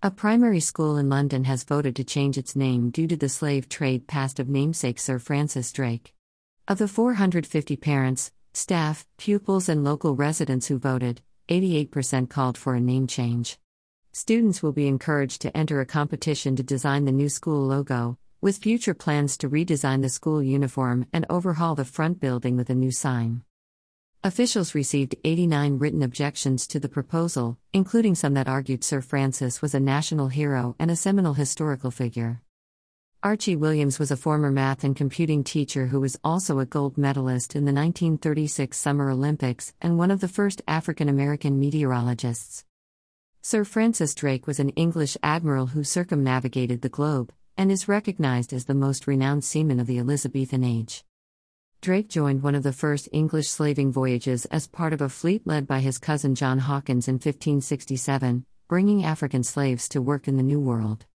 A primary school in London has voted to change its name due to the slave trade past of namesake Sir Francis Drake. Of the 450 parents, staff, pupils, and local residents who voted, 88% called for a name change. Students will be encouraged to enter a competition to design the new school logo, with future plans to redesign the school uniform and overhaul the front building with a new sign. Officials received 89 written objections to the proposal, including some that argued Sir Francis was a national hero and a seminal historical figure. Archie Williams was a former math and computing teacher who was also a gold medalist in the 1936 Summer Olympics and one of the first African American meteorologists. Sir Francis Drake was an English admiral who circumnavigated the globe and is recognized as the most renowned seaman of the Elizabethan age. Drake joined one of the first English slaving voyages as part of a fleet led by his cousin John Hawkins in 1567, bringing African slaves to work in the New World.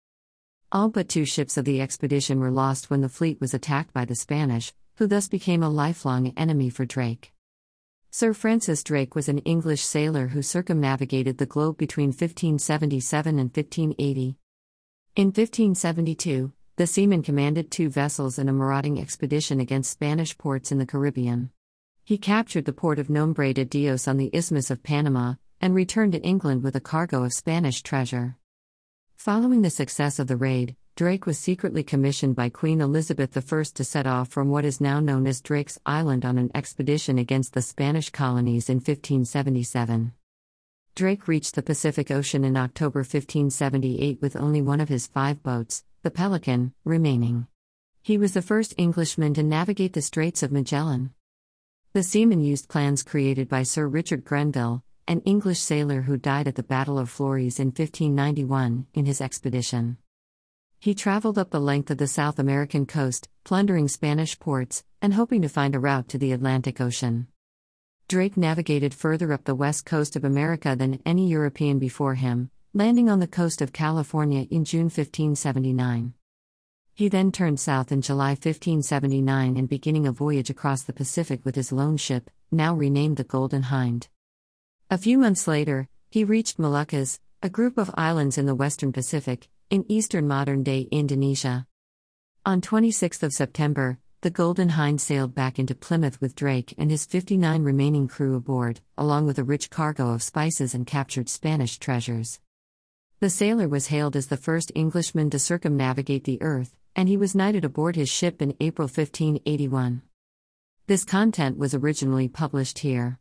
All but two ships of the expedition were lost when the fleet was attacked by the Spanish, who thus became a lifelong enemy for Drake. Sir Francis Drake was an English sailor who circumnavigated the globe between 1577 and 1580. In 1572, the seaman commanded two vessels in a marauding expedition against Spanish ports in the Caribbean. He captured the port of Nombre de Dios on the Isthmus of Panama and returned to England with a cargo of Spanish treasure. Following the success of the raid, Drake was secretly commissioned by Queen Elizabeth I to set off from what is now known as Drake's Island on an expedition against the Spanish colonies in 1577. Drake reached the Pacific Ocean in October 1578 with only one of his five boats, the Pelican, remaining. He was the first Englishman to navigate the Straits of Magellan. The seaman used plans created by Sir Richard Grenville, an English sailor who died at the Battle of Flores in 1591, in his expedition. He traveled up the length of the South American coast, plundering Spanish ports, and hoping to find a route to the Atlantic Ocean. Drake navigated further up the west coast of America than any European before him, landing on the coast of California in June 1579. He then turned south in July 1579 and beginning a voyage across the Pacific with his lone ship, now renamed the Golden Hind. A few months later, he reached Moluccas, a group of islands in the western Pacific, in eastern modern-day Indonesia. On 26 September, the Golden Hind sailed back into Plymouth with Drake and his 59 remaining crew aboard, along with a rich cargo of spices and captured Spanish treasures. The sailor was hailed as the first Englishman to circumnavigate the earth, and he was knighted aboard his ship in April 1581. This content was originally published here.